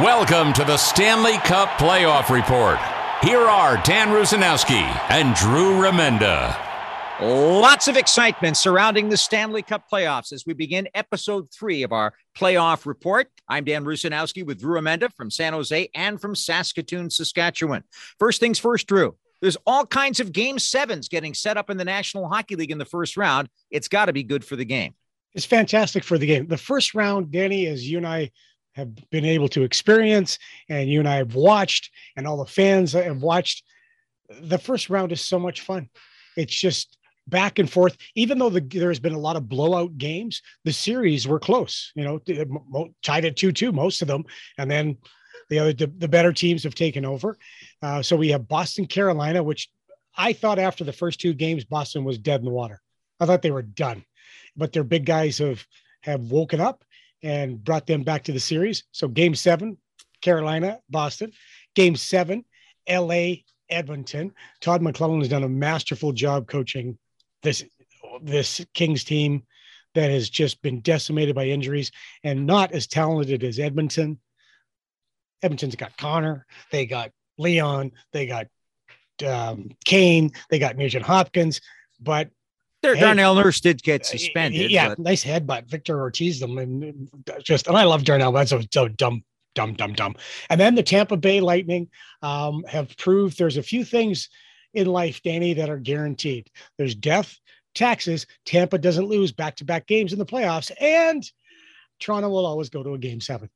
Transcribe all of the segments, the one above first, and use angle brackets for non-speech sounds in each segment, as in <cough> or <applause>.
Welcome to the Stanley Cup Playoff Report. Here are Dan Rusinowski and Drew Remenda. Lots of excitement surrounding the Stanley Cup playoffs as we begin episode three of our playoff report. I'm Dan Rusinowski with Drew Remenda from San Jose and from Saskatoon, Saskatchewan. First things first, Drew. There's all kinds of game sevens getting set up in the National Hockey League in the first round. It's got to be good for the game. It's fantastic for the game. The first round, Danny, as you and I have been able to experience, and you and I have watched, and all the fans have watched. The first round is so much fun. It's just back and forth. Even though the, there's been a lot of blowout games, the series were close. You know, tied at two-two, most of them, and then the other the, the better teams have taken over. Uh, so we have Boston, Carolina, which I thought after the first two games, Boston was dead in the water. I thought they were done, but their big guys have have woken up and brought them back to the series. So game seven, Carolina, Boston. Game seven, LA, Edmonton. Todd McLellan has done a masterful job coaching this this Kings team that has just been decimated by injuries and not as talented as Edmonton. Edmonton's got Connor, they got Leon, they got um, Kane, they got Nugent Hopkins, but hey, Darnell Nurse did get uh, suspended. Yeah, but... nice headbutt. Victor Ortiz them and just and I love Darnell. That's so, so dumb, dumb, dumb, dumb. And then the Tampa Bay Lightning um, have proved there's a few things in life, Danny, that are guaranteed. There's death, taxes. Tampa doesn't lose back-to-back games in the playoffs, and Toronto will always go to a game seven.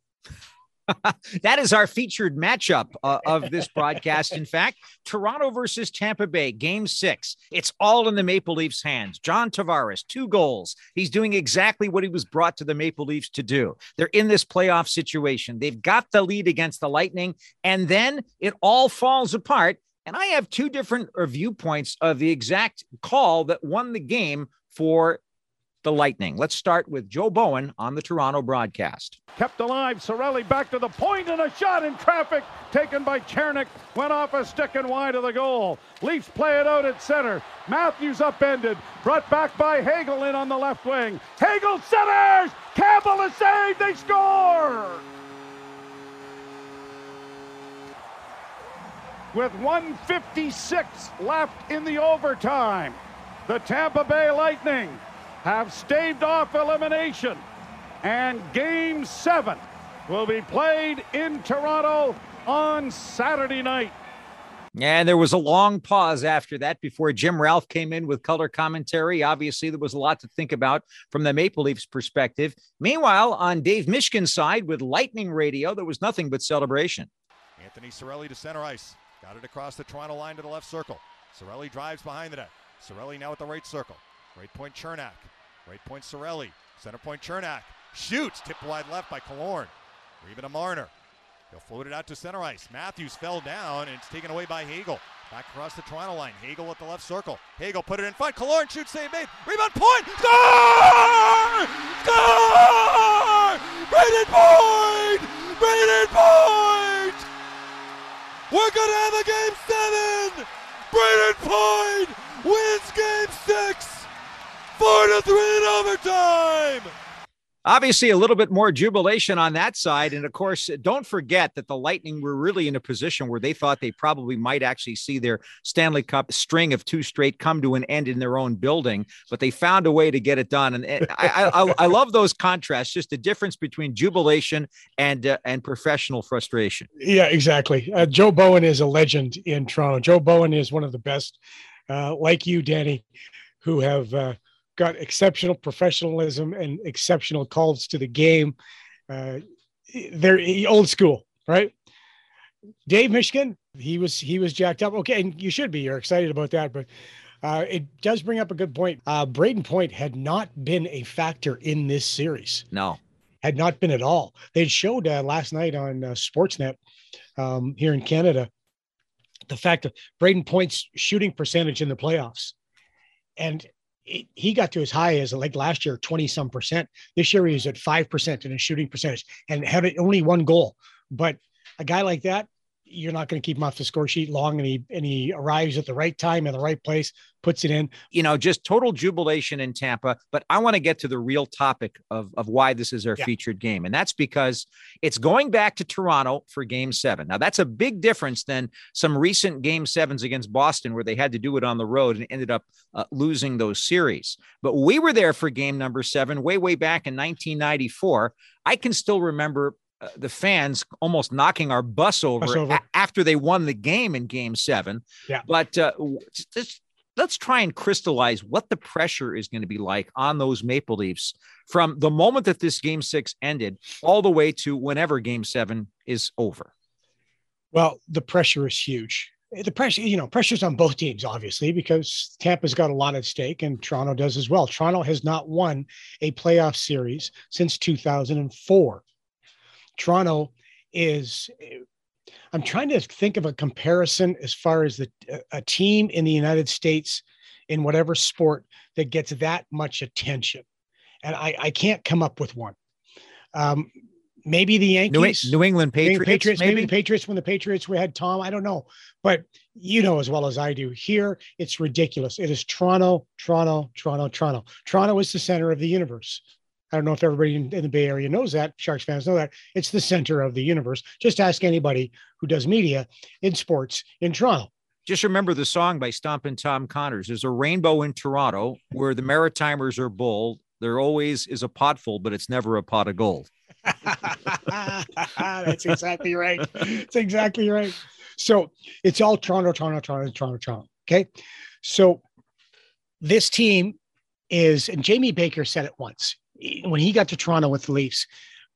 <laughs> that is our featured matchup uh, of this broadcast. In fact, Toronto versus Tampa Bay, game six. It's all in the Maple Leafs' hands. John Tavares, two goals. He's doing exactly what he was brought to the Maple Leafs to do. They're in this playoff situation. They've got the lead against the Lightning, and then it all falls apart. And I have two different viewpoints of the exact call that won the game for the Lightning. Let's start with Joe Bowen on the Toronto broadcast. Kept alive, Cirelli back to the point and a shot in traffic taken by Cernak. Went off a stick and wide of the goal. Leafs play it out at center. Matthews upended, brought back by Hagel in on the left wing. Hagel centers! Campbell is saved, they score! With 156 left in the overtime, the Tampa Bay Lightning have staved off elimination. And game seven will be played in Toronto on Saturday night. And there was a long pause after that before Jim Ralph came in with color commentary. Obviously, there was a lot to think about from the Maple Leafs perspective. Meanwhile, on Dave Mishkin's side with Lightning Radio, there was nothing but celebration. Anthony Cirelli to center ice. Got it across the Toronto line to the left circle. Cirelli drives behind the net. Cirelli now at the right circle. Right point Cernak. Right point Cirelli. Center point Cernak. Shoots. Tipped wide left by Killorn. Or even a Marner. He'll float it out to center ice. Matthews fell down and it's taken away by Hagel. Back across the Toronto line. Hagel at the left circle. Hagel put it in front. Killorn shoots, save made. Rebound point. Score! Score! Brayden Point! Brayden Point! We're gonna have a game seven! Brayden Point wins game six! Four to three in overtime. Obviously, a little bit more jubilation on that side. And of course, don't forget that the Lightning were really in a position where they thought they probably might actually see their Stanley Cup string of two straight come to an end in their own building, but they found a way to get it done. And, I, I, I, love those contrasts, just the difference between jubilation and uh, and professional frustration. Yeah, exactly. Uh, Joe Bowen is a legend in Toronto. Joe Bowen is one of the best, uh, like you, Danny, who have uh, got exceptional professionalism and exceptional calls to the game. Uh, they're old school, right? Dave Mishkin, he was he was jacked up. Okay, and you should be. You're excited about that, but uh, it does bring up a good point. Uh, Brayden Point had not been a factor in this series. No, had not been at all. They showed uh, last night on uh, Sportsnet um, here in Canada the fact of Brayden Point's shooting percentage in the playoffs. And it, he got to as high as like last year, 20 some percent. This year he was at 5% in his shooting percentage and had only one goal. But a guy like that, you're not going to keep him off the score sheet long and he and he arrives at the right time in the right place puts it in. You know just total jubilation in tampa but i want to get to the real topic of, of why this is our yeah. featured game and that's because it's going back to toronto for game seven. Now that's a big difference than some recent game sevens against boston where they had to do it on the road and ended up uh, losing those series. But we were there for game number seven way way back in 1994 i can still remember uh, the fans almost knocking our bus over, bus over. A- after they won the game in game seven. Yeah. But uh, just, let's try and crystallize what the pressure is going to be like on those Maple Leafs from the moment that this game six ended all the way to whenever game seven is over. Well, the pressure is huge. The pressure, you know, pressure's on both teams, obviously, because Tampa's got a lot at stake and Toronto does as well. Toronto has not won a playoff series since 2004. Toronto is I'm trying to think of a comparison as far as the a team in the United States in whatever sport that gets that much attention, and I, I can't come up with one. Um, maybe the Yankees, New, New England Patriots, Patriots maybe? maybe the Patriots when the Patriots we had Tom. I don't know, but you know as well as I do. Here, it's ridiculous. It is Toronto, Toronto, Toronto, Toronto. Toronto is the center of the universe. I don't know if everybody in, in, the Bay Area knows that. Sharks fans know that. It's the center of the universe. Just ask anybody who does media in sports in Toronto. Just remember the song by Stompin' Tom Connors. There's a rainbow in Toronto where the Maritimers are bold. There always is a pot full, but it's never a pot of gold. <laughs> That's exactly right. That's exactly right. So it's all Toronto, Toronto, Toronto, Toronto, Toronto. Okay. So this team is, and Jamie Baker said it once when he got to Toronto with the Leafs,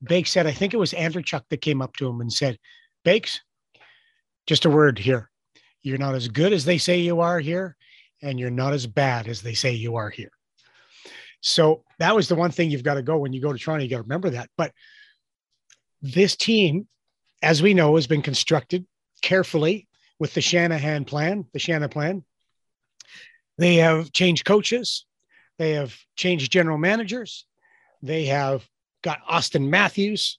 Bakes said, I think it was Andreychuk that came up to him and said, Bakes, just a word here. You're not as good as they say you are here, and you're not as bad as they say you are here. So that was the one thing you've got to go when you go to Toronto. You got to remember that. But this team, as we know, has been constructed carefully with the Shanahan plan, the Shanahan plan. They have changed coaches. They have changed general managers. They have got Auston Matthews.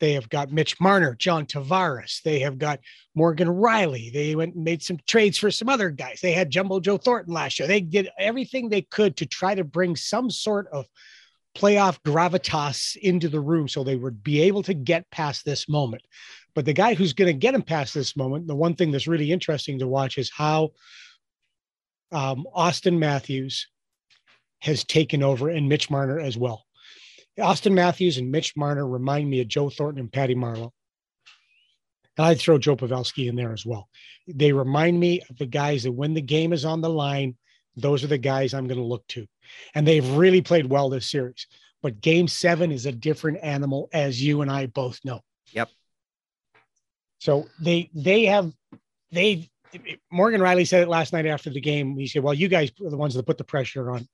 They have got Mitch Marner, John Tavares. They have got Morgan Rielly. They went and made some trades for some other guys. They had Jumbo Joe Thornton last year. They did everything they could to try to bring some sort of playoff gravitas into the room so they would be able to get past this moment. But the guy who's going to get them past this moment, the one thing that's really interesting to watch is how um, Auston Matthews has taken over and Mitch Marner as well. Auston Matthews and Mitch Marner remind me of Joe Thornton and Patty Marleau. And I'd throw Joe Pavelski in there as well. They remind me of the guys that when the game is on the line, those are the guys I'm going to look to. And they've really played well this series. But game seven is a different animal, as you and I both know. Yep. So they they have they Morgan Rielly said it last night after the game. He said, Well, you guys are the ones that put the pressure on.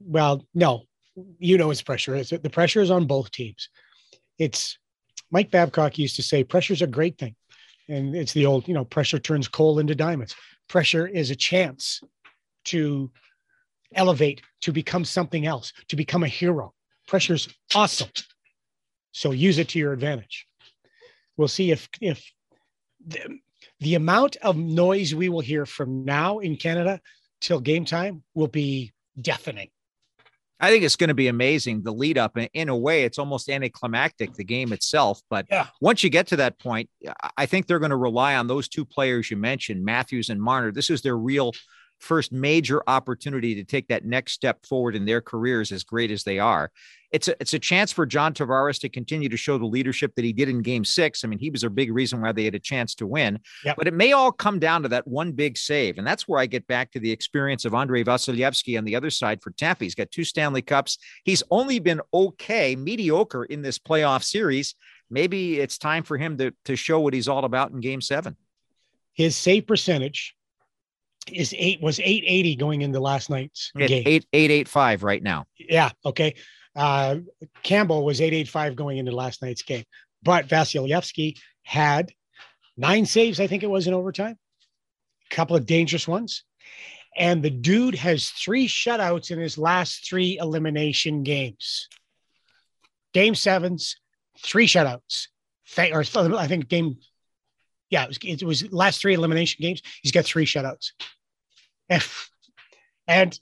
Well, no, you know, it's pressure. It's, the pressure is on both teams. It's Mike Babcock used to say, pressure's a great thing. And it's the old, you know, pressure turns coal into diamonds. Pressure is a chance to elevate, to become something else, to become a hero. Pressure's awesome. So use it to your advantage. We'll see if if the, the amount of noise we will hear from now in Canada till game time will be deafening. I think it's going to be amazing. The lead up, in a way, it's almost anticlimactic, the game itself. But yeah. once you get to that point, I think they're going to rely on those two players you mentioned, Matthews and Marner. This is their real first major opportunity to take that next step forward in their careers, as great as they are. It's a, it's a chance for John Tavares to continue to show the leadership that he did in game six. I mean, he was a big reason why they had a chance to win. Yep. But it may all come down to that one big save. And that's where I get back to the experience of Andrei Vasilevskiy on the other side for Tampa. He's got two Stanley Cups. He's only been okay, mediocre in this playoff series. Maybe it's time for him to, to show what he's all about in game seven. His save percentage is eight was 880 going into last night's game. Eight eight eight five right now. Yeah. Okay. Uh, Campbell was 885 going into last night's game, but Vasilevskiy had nine saves, I think it was in overtime, a couple of dangerous ones. And the dude has three shutouts in his last three elimination games. Game sevens, three shutouts. Or I think game, yeah, it was, it was last three elimination games. He's got three shutouts. And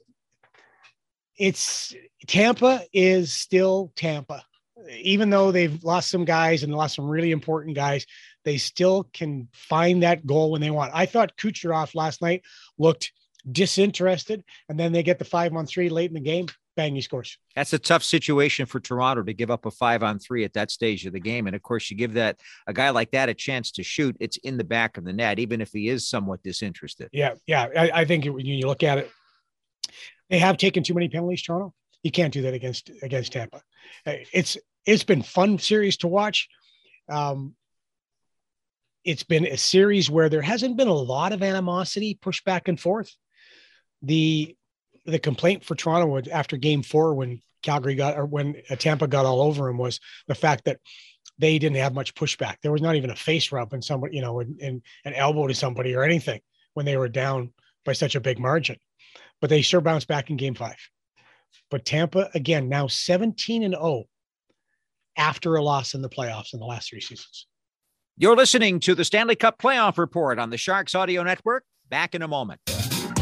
it's Tampa is still Tampa. Even though they've lost some guys and lost some really important guys, they still can find that goal when they want. I thought Kucherov last night looked disinterested, and then they get the five on three late in the game. Bang, he scores. That's a tough situation for Toronto to give up a five on three at that stage of the game. And of course, you give that a guy like that a chance to shoot, it's in the back of the net, even if he is somewhat disinterested. Yeah, yeah. I, I think when you look at it, they have taken too many penalties, Toronto. You can't do that against against Tampa. It's it's been fun series to watch. Um, it's been a series where there hasn't been a lot of animosity pushed back and forth. The the complaint for Toronto after game four when Calgary got or when uh, Tampa got all over him was the fact that they didn't have much pushback. There was not even a face rub and somebody, you know, and an elbow to somebody or anything when they were down by such a big margin. But they sure bounced back in game five. But Tampa, again, now 17 and 0 after a loss in the playoffs in the last three seasons. You're listening to the Stanley Cup Playoff Report on the Sharks Audio Network. Back in a moment.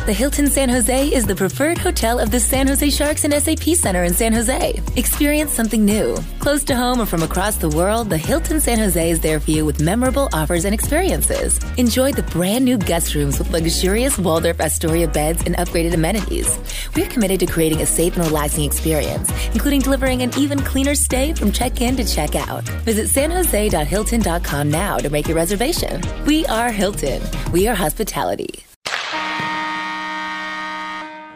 The Hilton San Jose is the preferred hotel of the San Jose Sharks and SAP Center in San Jose. Experience something new. Close to home or from across the world, the Hilton San Jose is there for you with memorable offers and experiences. Enjoy the brand new guest rooms with luxurious Waldorf Astoria beds and upgraded amenities. We're committed to creating a safe and relaxing experience, including delivering an even cleaner stay from check-in to check-out. Visit sanjose.hilton.com now to make your reservation. We are Hilton. We are hospitality.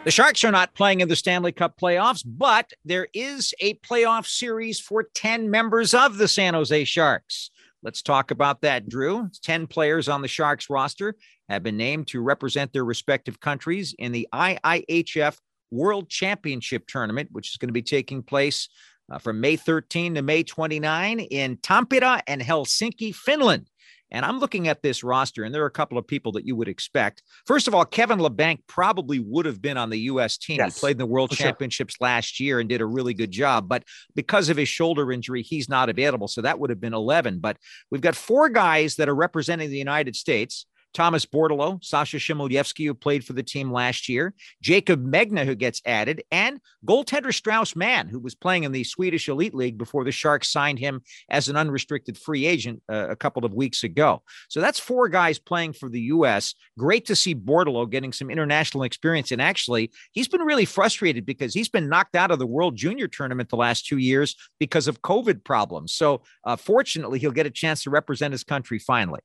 The Sharks are not playing in the Stanley Cup playoffs, but there is a playoff series for 10 members of the San Jose Sharks. Let's talk about that, Drew. 10 players on the Sharks roster have been named to represent their respective countries in the IIHF World Championship Tournament, which is going to be taking place uh, from May 13 to May 29 in Tampere and Helsinki, Finland. And I'm looking at this roster, and there are a couple of people that you would expect. First of all, Kevin Labanc probably would have been on the U.S. team. Yes, he played in the World Championships sure. last year and did a really good job. But because of his shoulder injury, he's not available. So that would have been 11. But we've got four guys that are representing the United States. Thomas Bordeleau, Sasha Chmelevski, who played for the team last year, Jacob Megna, who gets added, and goaltender Strauss Mann, who was playing in the Swedish Elite League before the Sharks signed him as an unrestricted free agent uh, a couple of weeks ago. So that's four guys playing for the U.S. Great to see Bordeleau getting some international experience. And actually, he's been really frustrated because he's been knocked out of the World Junior Tournament the last two years because of COVID problems. So uh, fortunately, he'll get a chance to represent his country finally.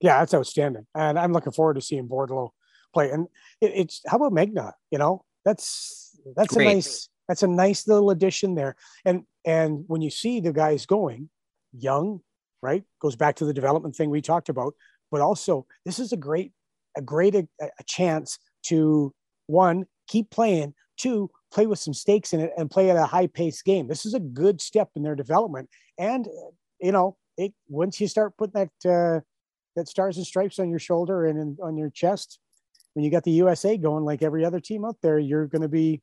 Yeah, that's outstanding, and I'm looking forward to seeing Bordeleau play. And it, it's how about Megna? You know, that's that's Great. a nice that's a nice little addition there. And and when you see the guys going young, right, goes back to the development thing we talked about. But also, this is a great a great a, a chance to one keep playing, two play with some stakes in it, and play at a high pace game. This is a good step in their development. And you know, it once you start putting that. Uh, that stars and stripes on your shoulder and in, on your chest when you got the usa going like every other team out there you're going to be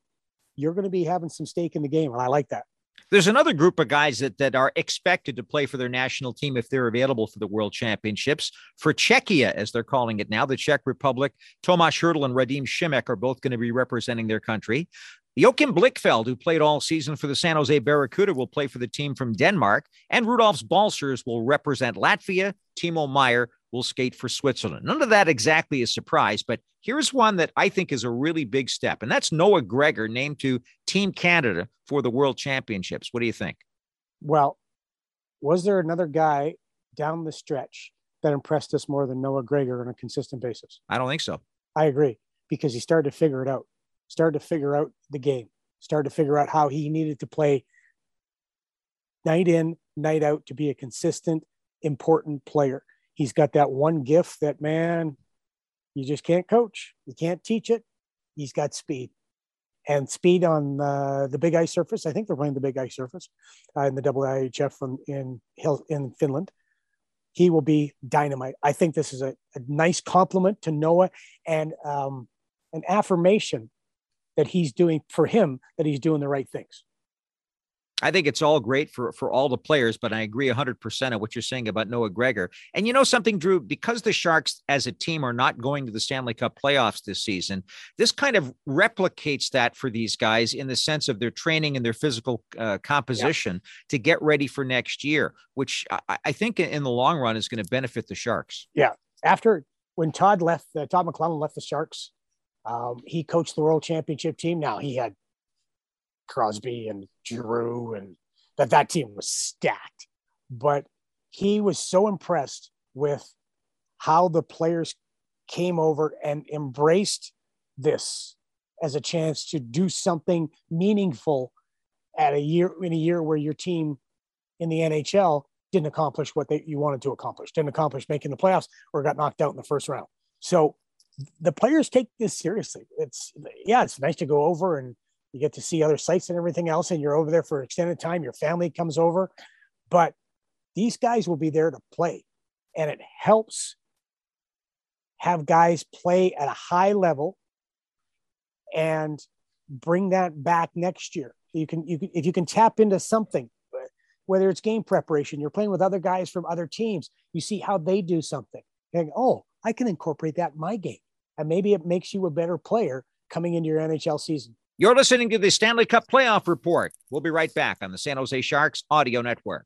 you're going to be having some stake in the game and i like that there's another group of guys that, that are expected to play for their national team if they're available for the World Championships. For Czechia, as they're calling it now, the Czech Republic, Tomas Hertl and Radim Simek are both going to be representing their country. Joachim Blichfeld, who played all season for the San Jose Barracuda, will play for the team from Denmark, and Rudolfs Balcers will represent Latvia. Timo Meier will skate for Switzerland. None of that exactly is a surprise, but here's one that I think is a really big step, and that's Noah Gregor named to Team Canada for the World Championships. What do you think? Well, was there another guy down the stretch that impressed us more than Noah Gregor on a consistent basis? I don't think so. I agree because he started to figure it out, started to figure out the game, started to figure out how he needed to play night in, night out to be a consistent, important player he's got that one gift that man you just can't coach you can't teach it he's got speed and speed on uh, the big ice surface. I think they're playing the big ice surface uh, in the IIHF from in in Finland. He will be dynamite. I think this is a, a nice compliment to Noah and um, an affirmation that he's doing for him that he's doing the right things. I think it's all great for for all the players, but I agree 100% of what you're saying about Noah Gregor. And you know something, Drew, because the Sharks as a team are not going to the Stanley Cup playoffs this season, this kind of replicates that for these guys in the sense of their training and their physical uh, composition yeah. to get ready for next year, which I, I think in the long run is going to benefit the Sharks. Yeah. After when Todd left, uh, Todd McLellan left the Sharks, um, he coached the World Championship team. Now he had Crosby and Giroux, and that that team was stacked. But he was so impressed with how the players came over and embraced this as a chance to do something meaningful at a year in a year where your team in the NHL didn't accomplish what they, you wanted to accomplish, didn't accomplish making the playoffs or got knocked out in the first round. So the players take this seriously. It's yeah, it's nice to go over and you get to see other sites and everything else, and you're over there for extended time. Your family comes over, but these guys will be there to play, and it helps have guys play at a high level and bring that back next year. You can, you can if you can tap into something, whether it's game preparation, you're playing with other guys from other teams. You see how they do something. And oh, I can incorporate that in my game, and maybe it makes you a better player coming into your NHL season. You're listening to the Stanley Cup Playoff Report. We'll be right back on the San Jose Sharks Audio Network.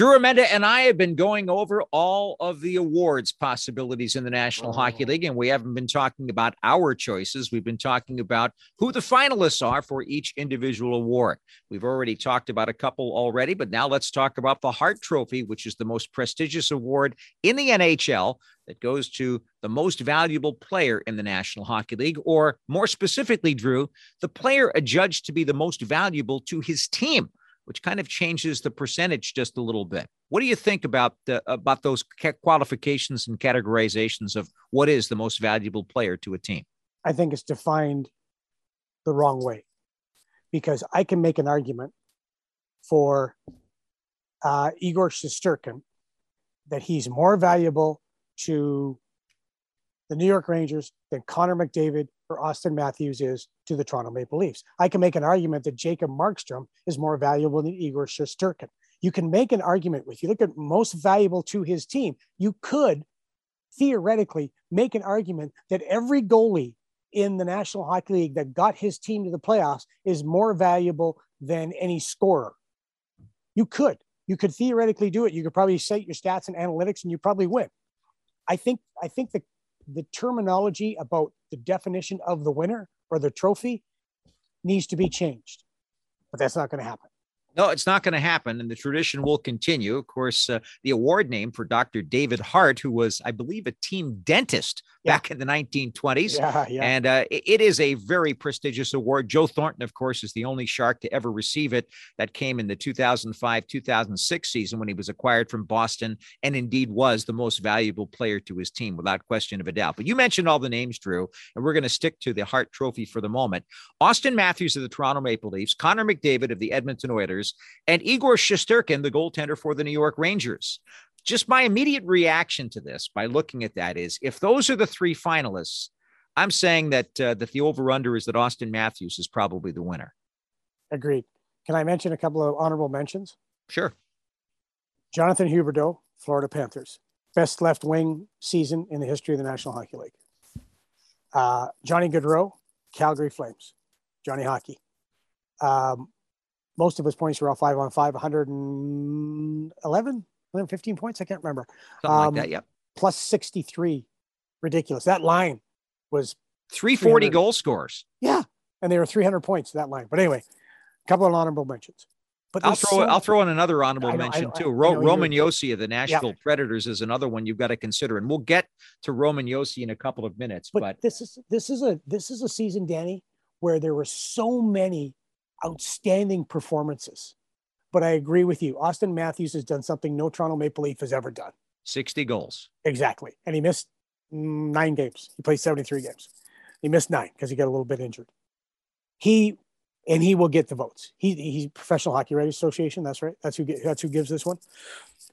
Drew Remenda and I have been going over all of the awards possibilities in the National Hockey oh. League, and we haven't been talking about our choices. We've been talking about who the finalists are for each individual award. We've already talked about a couple already, but now let's talk about the Hart Trophy, which is the most prestigious award in the NHL that goes to the most valuable player in the National Hockey League, or more specifically, Drew, the player adjudged to be the most valuable to his team which kind of changes the percentage just a little bit. What do you think about the, about those qualifications and categorizations of what is the most valuable player to a team? I think it's defined the wrong way because I can make an argument for uh, Igor Shesterkin that he's more valuable to the New York Rangers than Connor McDavid or Auston Matthews is to the Toronto Maple Leafs. I can make an argument that Jacob Markstrom is more valuable than Igor Shesterkin. You can make an argument if you look at most valuable to his team, you could theoretically make an argument that every goalie in the National Hockey League that got his team to the playoffs is more valuable than any scorer. You could. You could theoretically do it. You could probably set your stats and analytics and you probably win. I think I think the the terminology about the definition of the winner or the trophy needs to be changed. But that's not going to happen. No, it's not going to happen, and the tradition will continue. Of course, uh, the award name for Dr. David Hart, who was, I believe, a team dentist yeah. back in the 1920s. Yeah, yeah. And uh, it is a very prestigious award. Joe Thornton, of course, is the only Shark to ever receive it. That came in the 2005 2006 season when he was acquired from Boston and indeed was the most valuable player to his team, without question of a doubt. But you mentioned all the names, Drew, and we're going to stick to the Hart Trophy for the moment. Auston Matthews of the Toronto Maple Leafs, Connor McDavid of the Edmonton Oilers and Igor Shesterkin, the goaltender for the New York Rangers. Just my immediate reaction to this by looking at that is if those are the three finalists, I'm saying that uh, that the over under is that Auston Matthews is probably the winner. Agreed. Can I mention a couple of honorable mentions? Sure. Jonathan Huberdeau, Florida Panthers, best left wing season in the history of the National Hockey League. Uh, Johnny Gaudreau, Calgary Flames, Johnny Hockey. Um, most of his points were all five on five, 111, 115 points. I can't remember. Something um, like that. Yep. Plus 63. Ridiculous. That line was 340 goal scores. Yeah, and they were 300 points that line. But anyway, a couple of honorable mentions. But I'll throw so, I'll throw in another honorable know, mention too. Ro- Roman Josi of the Nashville Predators is another one you've got to consider, and we'll get to Roman Josi in a couple of minutes. but, But, this is this is a this is a season, Danny, where there were so many outstanding performances. But I agree with you. Auston Matthews has done something no Toronto Maple Leaf has ever done. 60 goals. Exactly. And he missed nine games. He played 73 games. He missed nine because he got a little bit injured. He and he will get the votes. He he's Professional Hockey Writers Association. That's right. That's who get, that's who gives this one.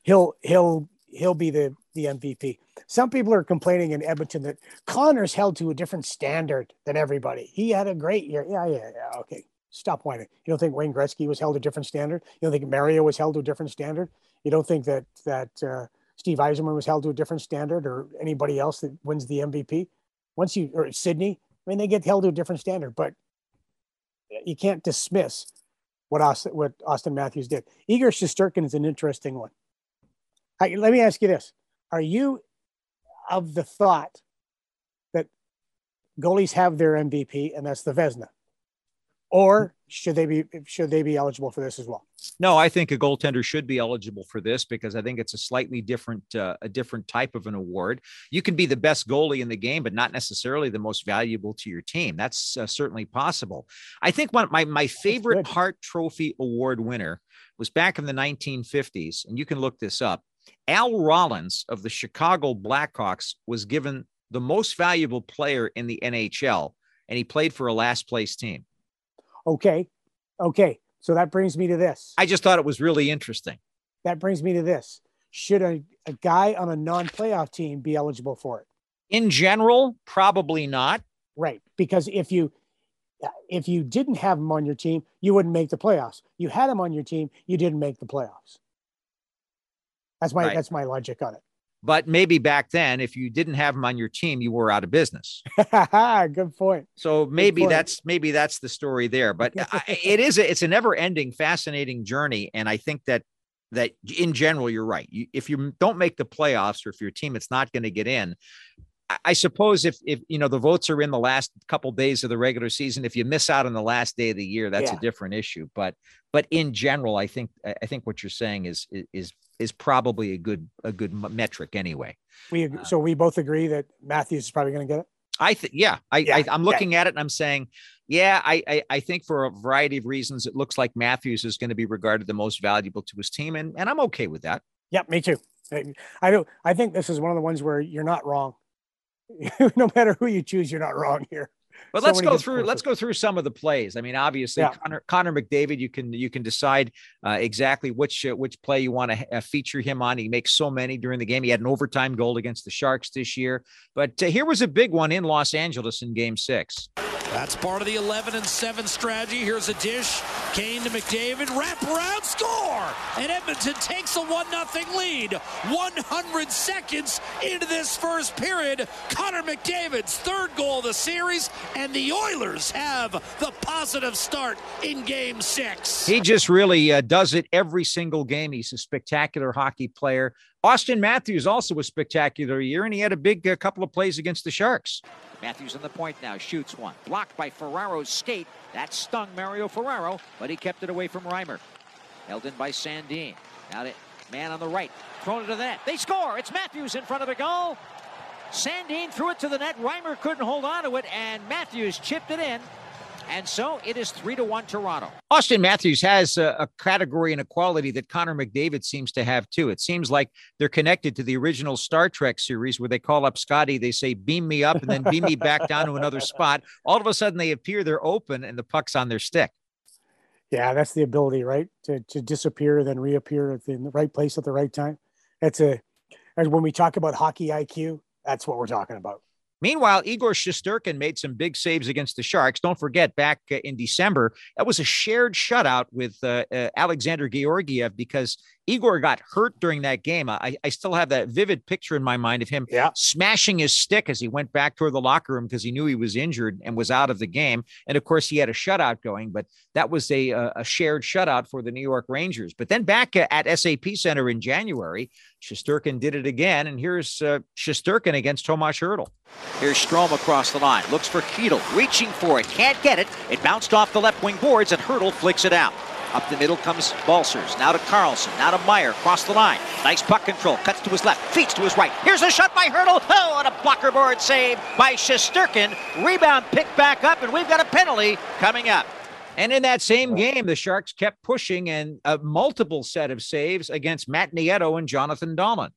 He'll he'll he'll be the the MVP. Some people are complaining in Edmonton that Connor's held to a different standard than everybody. He had a great year. Yeah, yeah, yeah. Okay. Stop whining. You don't think Wayne Gretzky was held to a different standard? You don't think Mario was held to a different standard? You don't think that that uh, Steve Yzerman was held to a different standard or anybody else that wins the MVP. Once you or Sydney, I mean, they get held to a different standard, but you can't dismiss what Auston, what Auston Matthews did. Igor Shesterkin is an interesting one. I, let me ask you this: Are you of the thought that goalies have their MVP and that's the Vezina, or should they be should they be eligible for this as well? No, I think a goaltender should be eligible for this because I think it's a slightly different uh, a different type of an award. You can be the best goalie in the game, but not necessarily the most valuable to your team. That's uh, certainly possible. I think one my my favorite. Hart Trophy Award winner was back in the 1950s, and you can look this up. Al Rollins of the Chicago Blackhawks was given the most valuable player in the NHL, and he played for a last place team. Okay, okay. So that brings me to this. I just thought it was really interesting. that brings me to this: Should a, a guy on a non-playoff team be eligible for it? In general, probably not. Right, because if you if you didn't have him on your team, you wouldn't make the playoffs. You had him on your team, you didn't make the playoffs. That's my Right. that's my logic on But maybe back then, if you didn't have him on your team, you were out of business. <laughs> Good point. So maybe point. that's maybe that's the story there. But <laughs> I, it is a, it's a never ending, fascinating journey, and I think that that in general, you're right. You, if you don't make the playoffs, or if your team it's not going to get in, I, suppose if if you know the votes are in the last couple days of the regular season, if you miss out on the last day of the year, that's Yeah. a different issue. But but in general, I think I think what you're saying is is is probably a good a good metric anyway. We ag- uh, so we both agree that Matthews is probably going to get it. I think, yeah, I, Yeah, I I'm yeah. looking at it and I'm saying, yeah, I, I, I think for a variety of reasons, it looks like Matthews is going to be regarded the most valuable to his team, and and I'm okay with that. Yep, me too. I- I do. I think this is one of the ones where you're not wrong. <laughs> no matter who you choose, you're not wrong here. But So let's go good through let's go through some of the plays. I mean, obviously, Yeah. Connor, Connor McDavid, you can you can decide uh, exactly which uh, which play you want to uh, feature him on. He makes so many during the game. He had an overtime goal against the Sharks this year. But uh, here was a big one in Los Angeles in Game Six. That's part of the 11 and 7 strategy. Here's a dish. Kane to McDavid. Wrap around, score! And Edmonton takes a 1 0 lead. 100 seconds into this first period. Connor McDavid's third goal of the series. And the Oilers have the positive start in game six. He just really uh, does it every single game. He's a spectacular hockey player. Auston Matthews also a spectacular year, and he had a big uh, couple of plays against the Sharks. Matthews on the point now, shoots one. Blocked by Ferraro's skate. That stung Mario Ferraro, but he kept it away from Reimer. Held in by Sandin. Now the man on the right. Thrown it to the net. They score. It's Matthews in front of the goal. Sandin threw it to the net. Reimer couldn't hold on to it, and Matthews chipped it in. And so it is 3 to 1 Toronto. Auston Matthews has a, a category and a quality that Connor McDavid seems to have too. It seems like they're connected to the original Star Trek series where they call up Scotty, they say, beam me up, and then beam me back down to another spot. All of a sudden they appear, they're open, and the puck's on their stick. Yeah, that's the ability, right? To to disappear, then reappear in the right place at the right time. That's a and when we talk about hockey IQ, that's what we're talking about. Meanwhile, Igor Shesterkin made some big saves against the Sharks. Don't forget, back uh, in December, that was a shared shutout with uh, uh, Alexander Georgiev because Igor got hurt during that game. I, I still have that vivid picture in my mind of him Yeah. smashing his stick as he went back toward the locker room because he knew he was injured and was out of the game. And of course, he had a shutout going, but that was a, a a shared shutout for the New York Rangers. But then back at SAP Center in January, Shesterkin did it again. And here's uh, Shesterkin against Tomas Hertl. Here's Strome across the line. Looks for Chytil. Reaching for it. Can't get it. It bounced off the left wing boards and Hertl flicks it out. Up the middle comes Balcers. Now to Karlsson. Now to Meier. Across the line. Nice puck control. Cuts to his left. Feeds to his right. Here's a shot by Hertl. Oh, and a blocker board save by Shesterkin. Rebound picked back up, and we've got a penalty coming up. And in that same game, the Sharks kept pushing and a multiple set of saves against Matt Nieto and Jonathan Dahlen.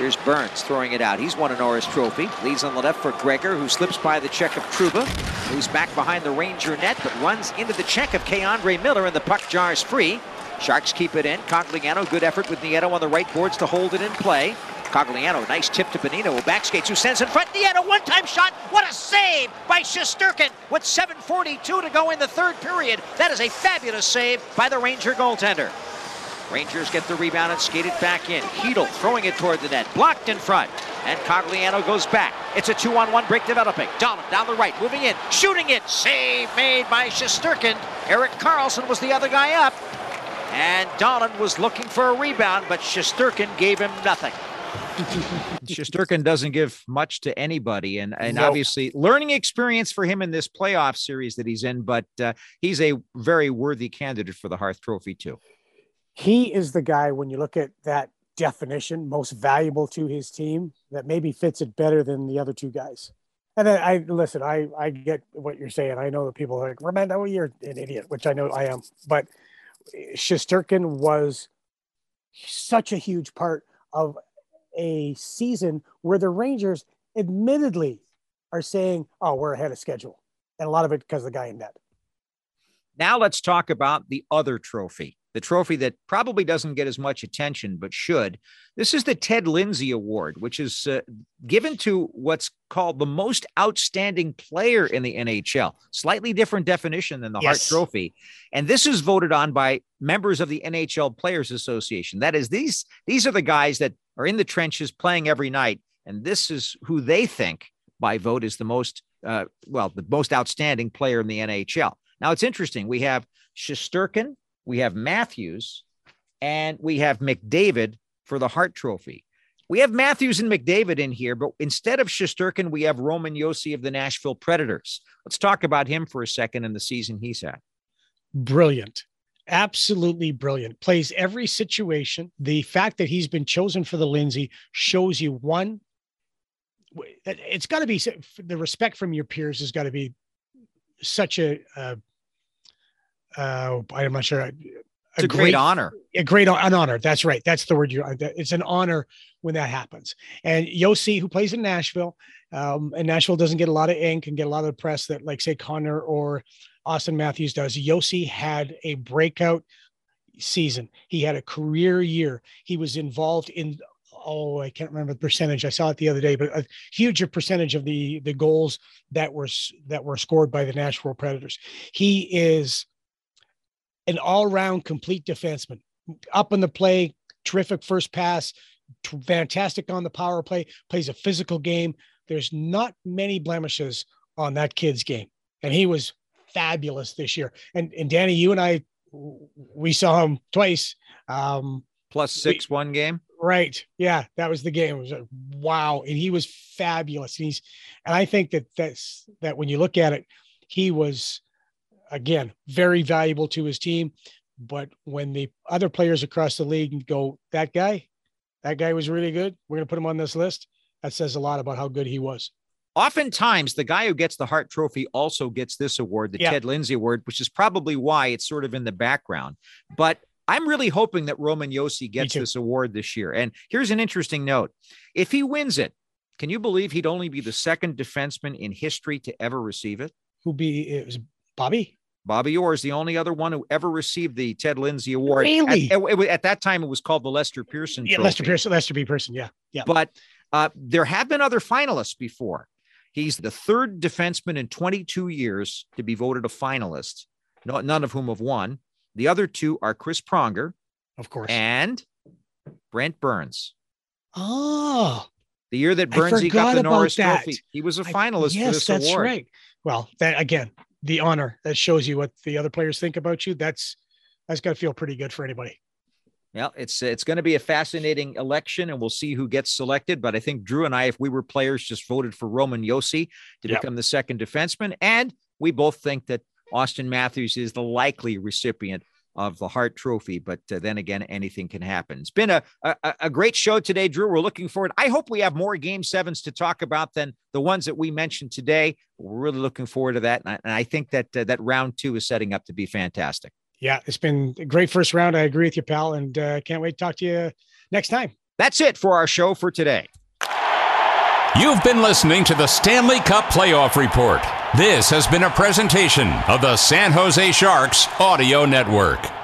Here's Burns throwing it out. He's won a Norris Trophy. Leads on the left for Gregor, who slips by the check of Trouba, Moves back behind the Ranger net, but runs into the check of K'Andre Miller, and the puck jars free. Sharks keep it in. Cogliano, good effort with Nieto on the right boards to hold it in play. Cogliano, nice tip to Bonino, who backskates, who sends in front. Nieto, one-time shot. What a save by Shesterkin with 7.42 to go in the third period. That is a fabulous save by the Ranger goaltender. Rangers get the rebound and skate it back in. Chytil throwing it toward the net. Blocked in front. And Cogliano goes back. It's a two-on-one break developing. Dahlen down the right, moving in, shooting it. Save made by Shesterkin. Erik Karlsson was the other guy up. And Dahlen was looking for a rebound, but Shesterkin gave him nothing. <laughs> Shesterkin doesn't give much to anybody, and and nope. obviously learning experience for him in this playoff series that he's in. But uh, he's a very worthy candidate for the Hart Trophy too. He is the guy when you look at that definition, most valuable to his team, that maybe fits it better than the other two guys. And I, I listen, I I get what you're saying. I know that people are like, Remenda, oh, you're an idiot, which I know I am. But Shesterkin was such a huge part of a season where the Rangers admittedly are saying, oh, we're ahead of schedule. And a lot of it because of the guy in net. Now let's talk about the other trophy, the trophy that probably doesn't get as much attention, but should. This is the Ted Lindsay Award, which is uh, given to what's called the most outstanding player in the NHL. Slightly different definition than the yes. Hart Trophy. And this is voted on by members of the NHL Players Association. That is, these, these are the guys that are in the trenches playing every night. And this is who they think by vote is the most, uh, well, the most outstanding player in the NHL. Now it's interesting. We have Shesterkin, we have Matthews, and we have McDavid for the Hart Trophy. We have Matthews and McDavid in here, but instead of Shesterkin, we have Roman Josi of the Nashville Predators. Let's talk about him for a second in the season he's had. Brilliant. Absolutely brilliant. Plays every situation. The fact that he's been chosen for the Lindsay shows you one, it's got to be the respect from your peers has got to be such a, uh, uh, I'm not sure. A, it's a, great, great, honor. A great an honor. That's right. That's the word you. It's an honor when that happens. And Josi, who plays in Nashville, um, and Nashville doesn't get a lot of ink and get a lot of press that, like, say, Connor or Auston Matthews does. Josi had a breakout season. He had a career year. He was involved in oh, I can't remember the percentage. I saw it the other day, but a huge percentage of the the goals that were that were scored by the Nashville Predators. He is an all-round complete defenseman. Up in the play, terrific first pass, fantastic on the power play, plays a physical game. There's not many blemishes on that kid's game. And he was fabulous this year. And and Danny, you and I we saw him twice. Um plus six we, one game. Right. Yeah, that was the game. It was like, wow. And he was fabulous. And he's and I think that that's that when you look at it, he was again very valuable to his team. But when the other players across the league go, that guy, that guy was really good. We're gonna put him on this list. That says a lot about how good he was. Oftentimes, the guy who gets the Hart Trophy also gets this award, the yeah. Ted Lindsay Award, which is probably why it's sort of in the background. But I'm really hoping that Roman Josi gets this award this year. And here's an interesting note if he wins it, can you believe he'd only be the second defenseman in history to ever receive it? Who be it was Bobby? Bobby Orr is the only other one who ever received the Ted Lindsay Award. Really? At, at, at that time, it was called the Lester Pearson. Yeah, Trophy. Lester Pearson, Lester B. Pearson. Yeah, yeah. But uh, there have been other finalists before. He's the third defenseman in 22 years to be voted a finalist, no, none of whom have won. The other two are Chris Pronger, of course, and Brent Burns. Oh, the year that Burnsy got the Norris that. Trophy, he was a finalist I, yes, for this award. that's award. right. Well, that again, the honor that shows you what the other players think about you. That's that's got to feel pretty good for anybody. Yeah, it's it's going to be a fascinating election, and we'll see who gets selected. But I think Drew and I, if we were players, just voted for Roman Josi to yep. become the second defenseman, and we both think that Auston Matthews is the likely recipient of the Hart Trophy. But uh, then again, anything can happen. It's been a, a, a great show today, Drew. We're looking forward. I hope we have more Game Sevens to talk about than the ones that we mentioned today. We're really looking forward to that, and I, and I think that uh, that round two is setting up to be fantastic. Yeah, it's been a great first round. I agree with you, pal, and uh, can't wait to talk to you next time. That's it for our show for today. You've been listening to the Stanley Cup Playoff Report. This has been a presentation of the San Jose Sharks Audio Network.